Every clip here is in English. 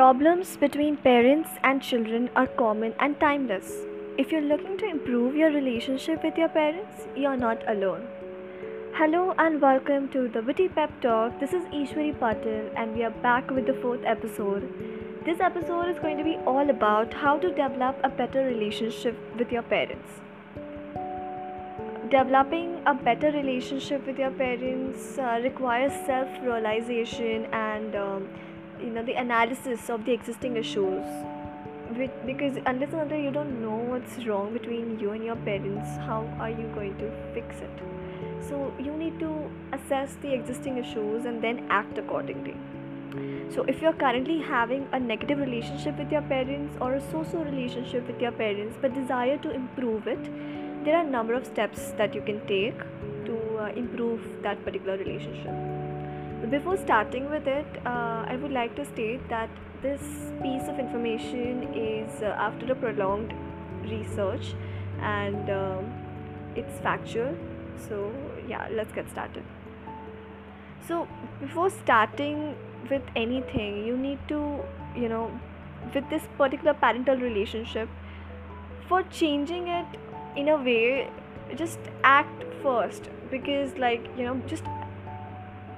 Problems between parents and children are common and timeless. If you're looking to improve your relationship with your parents, you're not alone. Hello and welcome to the Witty Pep Talk. This is Eshwari Patil and we are back with the fourth episode. This episode is going to be all about how to develop a better relationship with your parents. Developing a better relationship with your parents uh, requires self realization and um, you know the analysis of the existing issues. Because unless and until you don't know what's wrong between you and your parents how are you going to fix it? So you need to assess the existing issues and then act accordingly. So if you're currently having a negative relationship with your parents or a so-so relationship with your parents but desire to improve it there are a number of steps that you can take to uh, improve that particular relationship before starting with it, uh, I would like to state that this piece of information is uh, after a prolonged research and um, it's factual. So, yeah, let's get started. So, before starting with anything, you need to, you know, with this particular parental relationship, for changing it in a way, just act first because, like, you know, just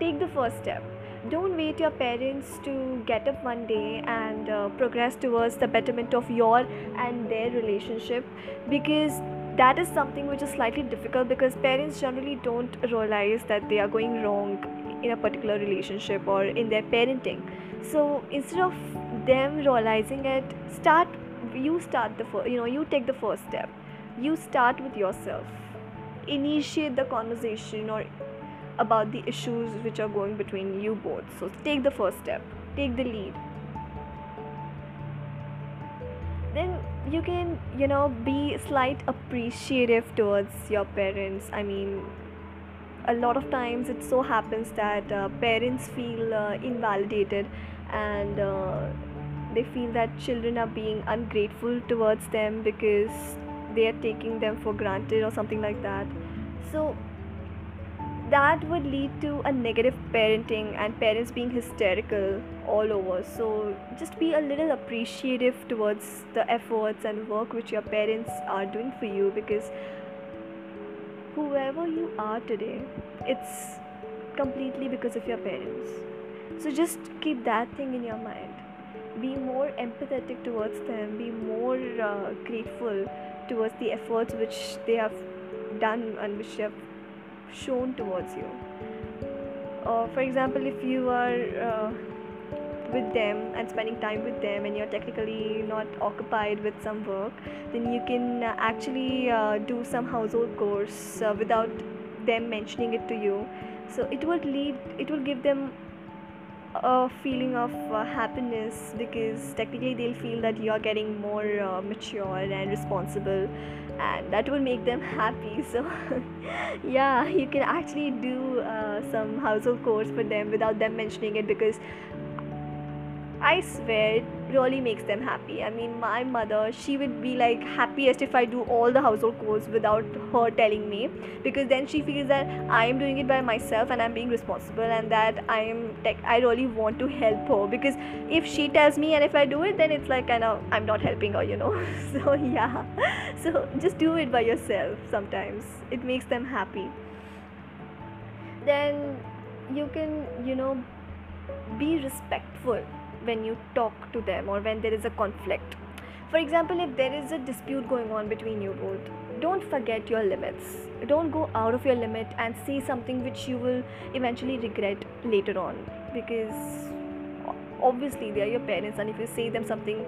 take the first step. Don't wait your parents to get up one day and uh, progress towards the betterment of your and their relationship because that is something which is slightly difficult because parents generally don't realize that they are going wrong in a particular relationship or in their parenting. So instead of them realizing it start you start the first you know you take the first step. You start with yourself. Initiate the conversation or about the issues which are going between you both. So take the first step, take the lead. Then you can, you know, be slight appreciative towards your parents. I mean, a lot of times it so happens that uh, parents feel uh, invalidated and uh, they feel that children are being ungrateful towards them because they are taking them for granted or something like that. So that would lead to a negative parenting and parents being hysterical all over. So just be a little appreciative towards the efforts and work which your parents are doing for you because whoever you are today it's completely because of your parents. So just keep that thing in your mind. Be more empathetic towards them. Be more uh, grateful towards the efforts which they have done and which they have shown towards you. Uh, for example if you are uh, with them and spending time with them and you're technically not occupied with some work then you can uh, actually uh, do some household chores uh, without them mentioning it to you. So it would lead it will give them a feeling of uh, happiness because technically they'll feel that you're getting more uh, mature and responsible and that will make them happy. So yeah you can actually do uh, some household chores for them without them mentioning it because I swear it really makes them happy. I mean, my mother, she would be like happiest if I do all the household chores without her telling me because then she feels that I am doing it by myself and I'm being responsible and that I am tech, I really want to help her because if she tells me and if I do it, then it's like kind of I'm not helping her, you know. so yeah, so just do it by yourself sometimes. It makes them happy. Then you can, you know, be respectful when you talk to them or when there is a conflict. For example, if there is a dispute going on between you both, don't forget your limits. Don't go out of your limit and say something which you will eventually regret later on because obviously they are your parents, and if you say them something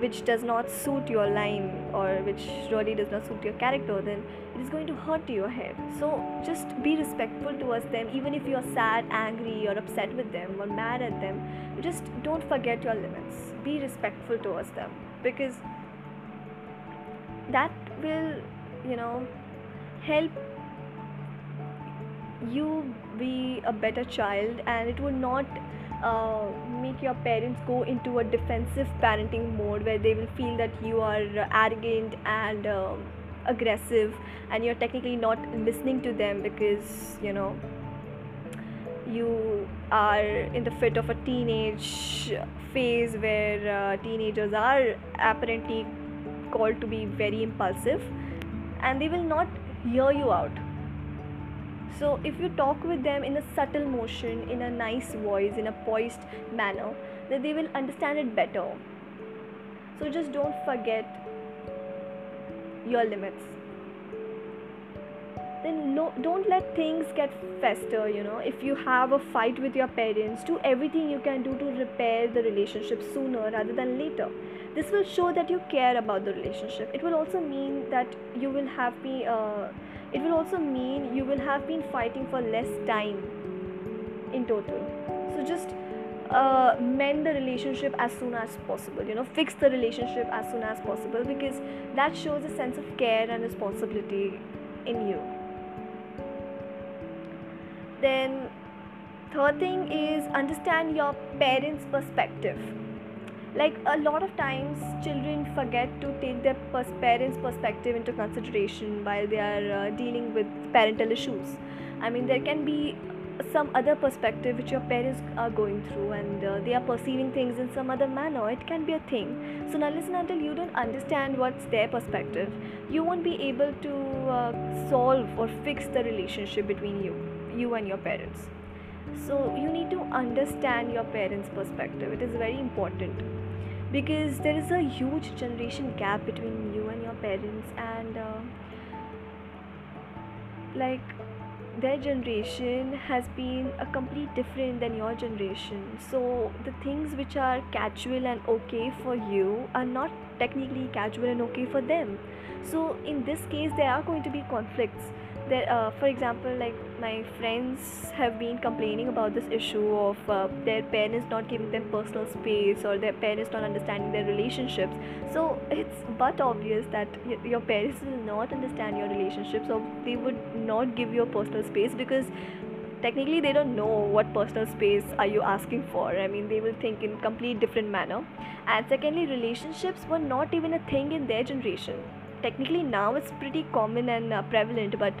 which does not suit your line or which really does not suit your character, then it is going to hurt your head. So just be respectful towards them, even if you are sad, angry, or upset with them, or mad at them. Just don't forget your limits. Be respectful towards them because that will, you know, help you be a better child and it would not uh, make your parents go into a defensive parenting mode where they will feel that you are arrogant and um, aggressive and you're technically not listening to them because you know you are in the fit of a teenage phase where uh, teenagers are apparently called to be very impulsive and they will not hear you out so if you talk with them in a subtle motion in a nice voice in a poised manner then they will understand it better. So just don't forget your limits. Then no, don't let things get fester you know. If you have a fight with your parents do everything you can do to repair the relationship sooner rather than later. This will show that you care about the relationship. It will also mean that you will have been uh, it will also mean you will have been fighting for less time in total. So just uh, mend the relationship as soon as possible you know fix the relationship as soon as possible because that shows a sense of care and responsibility in you. Then third thing is understand your parents perspective like a lot of times children forget to take their pers- parents perspective into consideration while they are uh, dealing with parental issues. I mean there can be some other perspective which your parents are going through and uh, they are perceiving things in some other manner. It can be a thing. So now listen until you don't understand what's their perspective you won't be able to uh, solve or fix the relationship between you you and your parents. So you need to understand your parents perspective. It is very important because there is a huge generation gap between you and your parents and uh, like their generation has been a complete different than your generation. So the things which are casual and okay for you are not technically casual and okay for them. So in this case there are going to be conflicts there uh, for example like my friends have been complaining about this issue of uh, their parents not giving them personal space or their parents not understanding their relationships. So it's but obvious that y- your parents will not understand your relationships or they would not give you a personal space because technically they don't know what personal space are you asking for. I mean they will think in complete different manner. And secondly relationships were not even a thing in their generation. Technically now it's pretty common and uh, prevalent but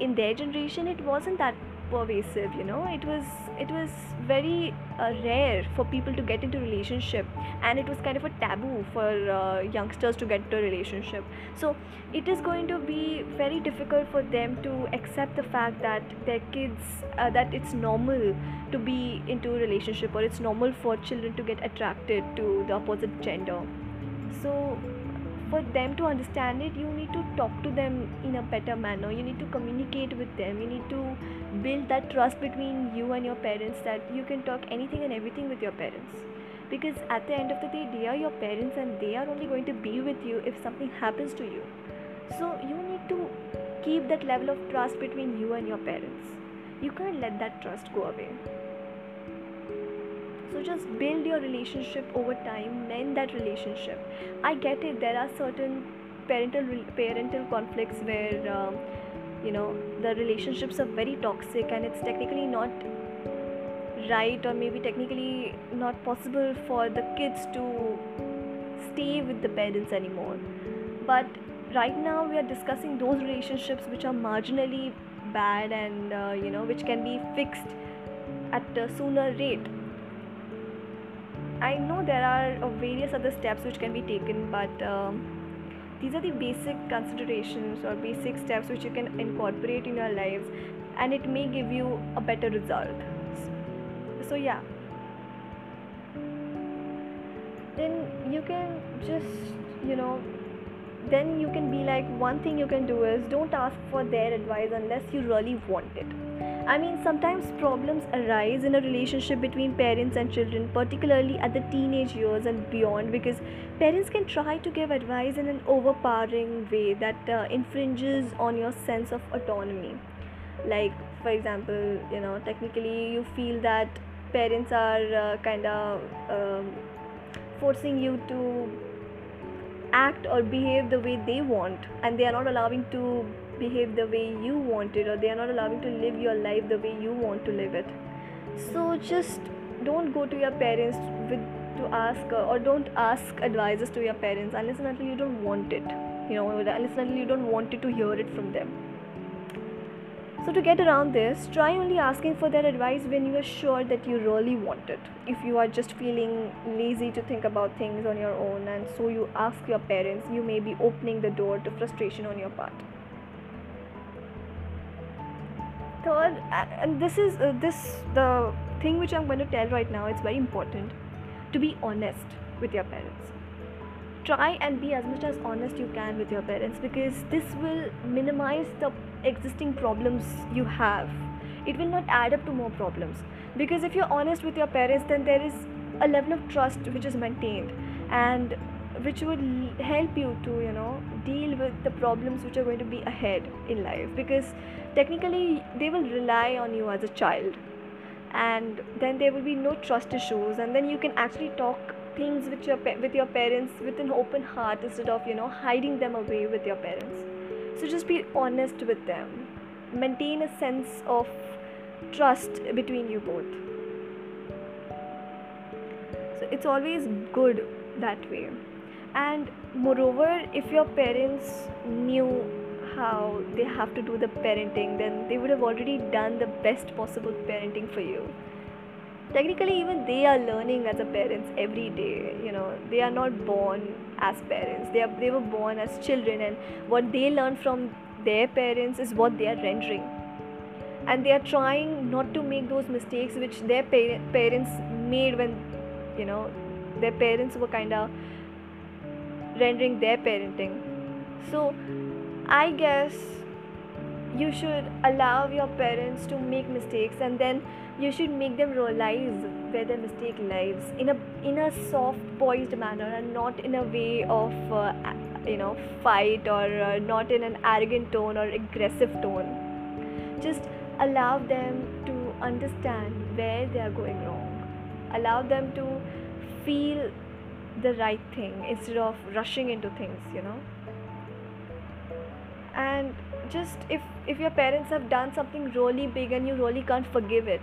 in their generation it wasn't that pervasive you know? It was it was very uh, rare for people to get into relationship and it was kind of a taboo for uh, youngsters to get into a relationship. So it is going to be very difficult for them to accept the fact that their kids uh, that it's normal to be into a relationship or it's normal for children to get attracted to the opposite gender. So for them to understand it you need to talk to them in a better manner. You need to communicate with them. You need to build that trust between you and your parents that you can talk anything and everything with your parents. Because at the end of the day they are your parents and they are only going to be with you if something happens to you. So you need to keep that level of trust between you and your parents. You can't let that trust go away so just build your relationship over time mend that relationship. I get it there are certain parental parental conflicts where um, you know the relationships are very toxic and it's technically not right or maybe technically not possible for the kids to stay with the parents anymore. But right now we are discussing those relationships which are marginally bad and uh, you know which can be fixed at a sooner rate I know there are uh, various other steps which can be taken, but um, these are the basic considerations or basic steps which you can incorporate in your lives, and it may give you a better result. So, yeah. Then you can just, you know, then you can be like, one thing you can do is don't ask for their advice unless you really want it I mean, sometimes problems arise in a relationship between parents and children, particularly at the teenage years and beyond, because parents can try to give advice in an overpowering way that uh, infringes on your sense of autonomy. Like, for example, you know, technically you feel that parents are uh, kind of um, forcing you to act or behave the way they want, and they are not allowing to behave the way you want it or they are not allowing to live your life the way you want to live it so just don't go to your parents with to ask uh, or don't ask advices to your parents unless and until you don't want it you know unless and until you don't want it to hear it from them So, to get around this, try only asking for their advice when you are sure that you really want it. If you are just feeling lazy to think about things on your own, and so you ask your parents, you may be opening the door to frustration on your part. Third, and this is uh, this the thing which I'm going to tell right now. It's very important to be honest with your parents. Try and be as much as honest you can with your parents because this will minimize the existing problems you have. It will not add up to more problems. Because if you're honest with your parents then there is a level of trust which is maintained. And which would help you to you know deal with the problems which are going to be ahead in life. Because technically they will rely on you as a child. And then there will be no trust issues. And then you can actually talk things with your with your parents with an open heart instead of you know hiding them away with your parents. So just be honest with them. Maintain a sense of trust between you both. So it's always good that way and moreover if your parents knew how they have to do the parenting then they would have already done the best possible parenting for you. Technically even they are learning as a parents every day you know. They are not born as parents. They are they were born as children and what they learn from their parents is what they are rendering. And they are trying not to make those mistakes which their par- parents made when you know their parents were kind of rendering their parenting. So I guess you should allow your parents to make mistakes and then you should make them realize where their mistake lies in a in a soft poised manner and not in a way of uh, you know fight or uh, not in an arrogant tone or aggressive tone. Just allow them to understand where they are going wrong. Allow them to feel the right thing instead of rushing into things you know? And just if if your parents have done something really big and you really can't forgive it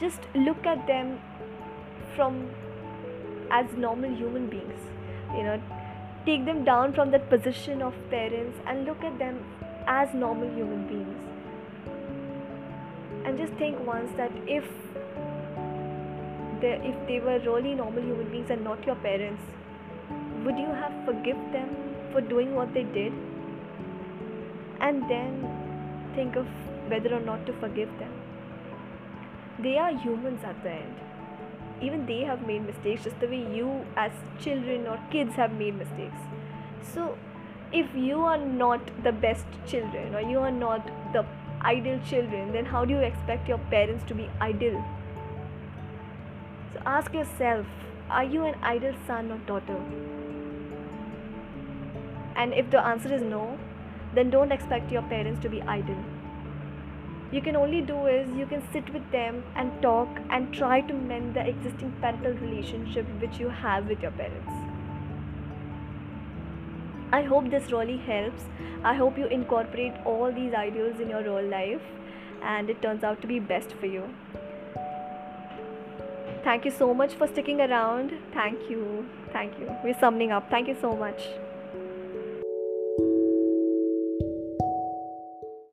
just look at them from as normal human beings you know? Take them down from that position of parents and look at them as normal human beings. And just think once that if they if they were really normal human beings and not your parents would you have forgive them for doing what they did and then think of whether or not to forgive them. They are humans at the end. Even they have made mistakes just the way you, as children or kids, have made mistakes. So, if you are not the best children or you are not the ideal children, then how do you expect your parents to be ideal? So, ask yourself are you an ideal son or daughter? And if the answer is no, then don't expect your parents to be idle. You can only do is you can sit with them and talk and try to mend the existing parental relationship which you have with your parents. I hope this really helps. I hope you incorporate all these ideals in your real life and it turns out to be best for you. Thank you so much for sticking around. Thank you. Thank you. We're summing up. Thank you so much.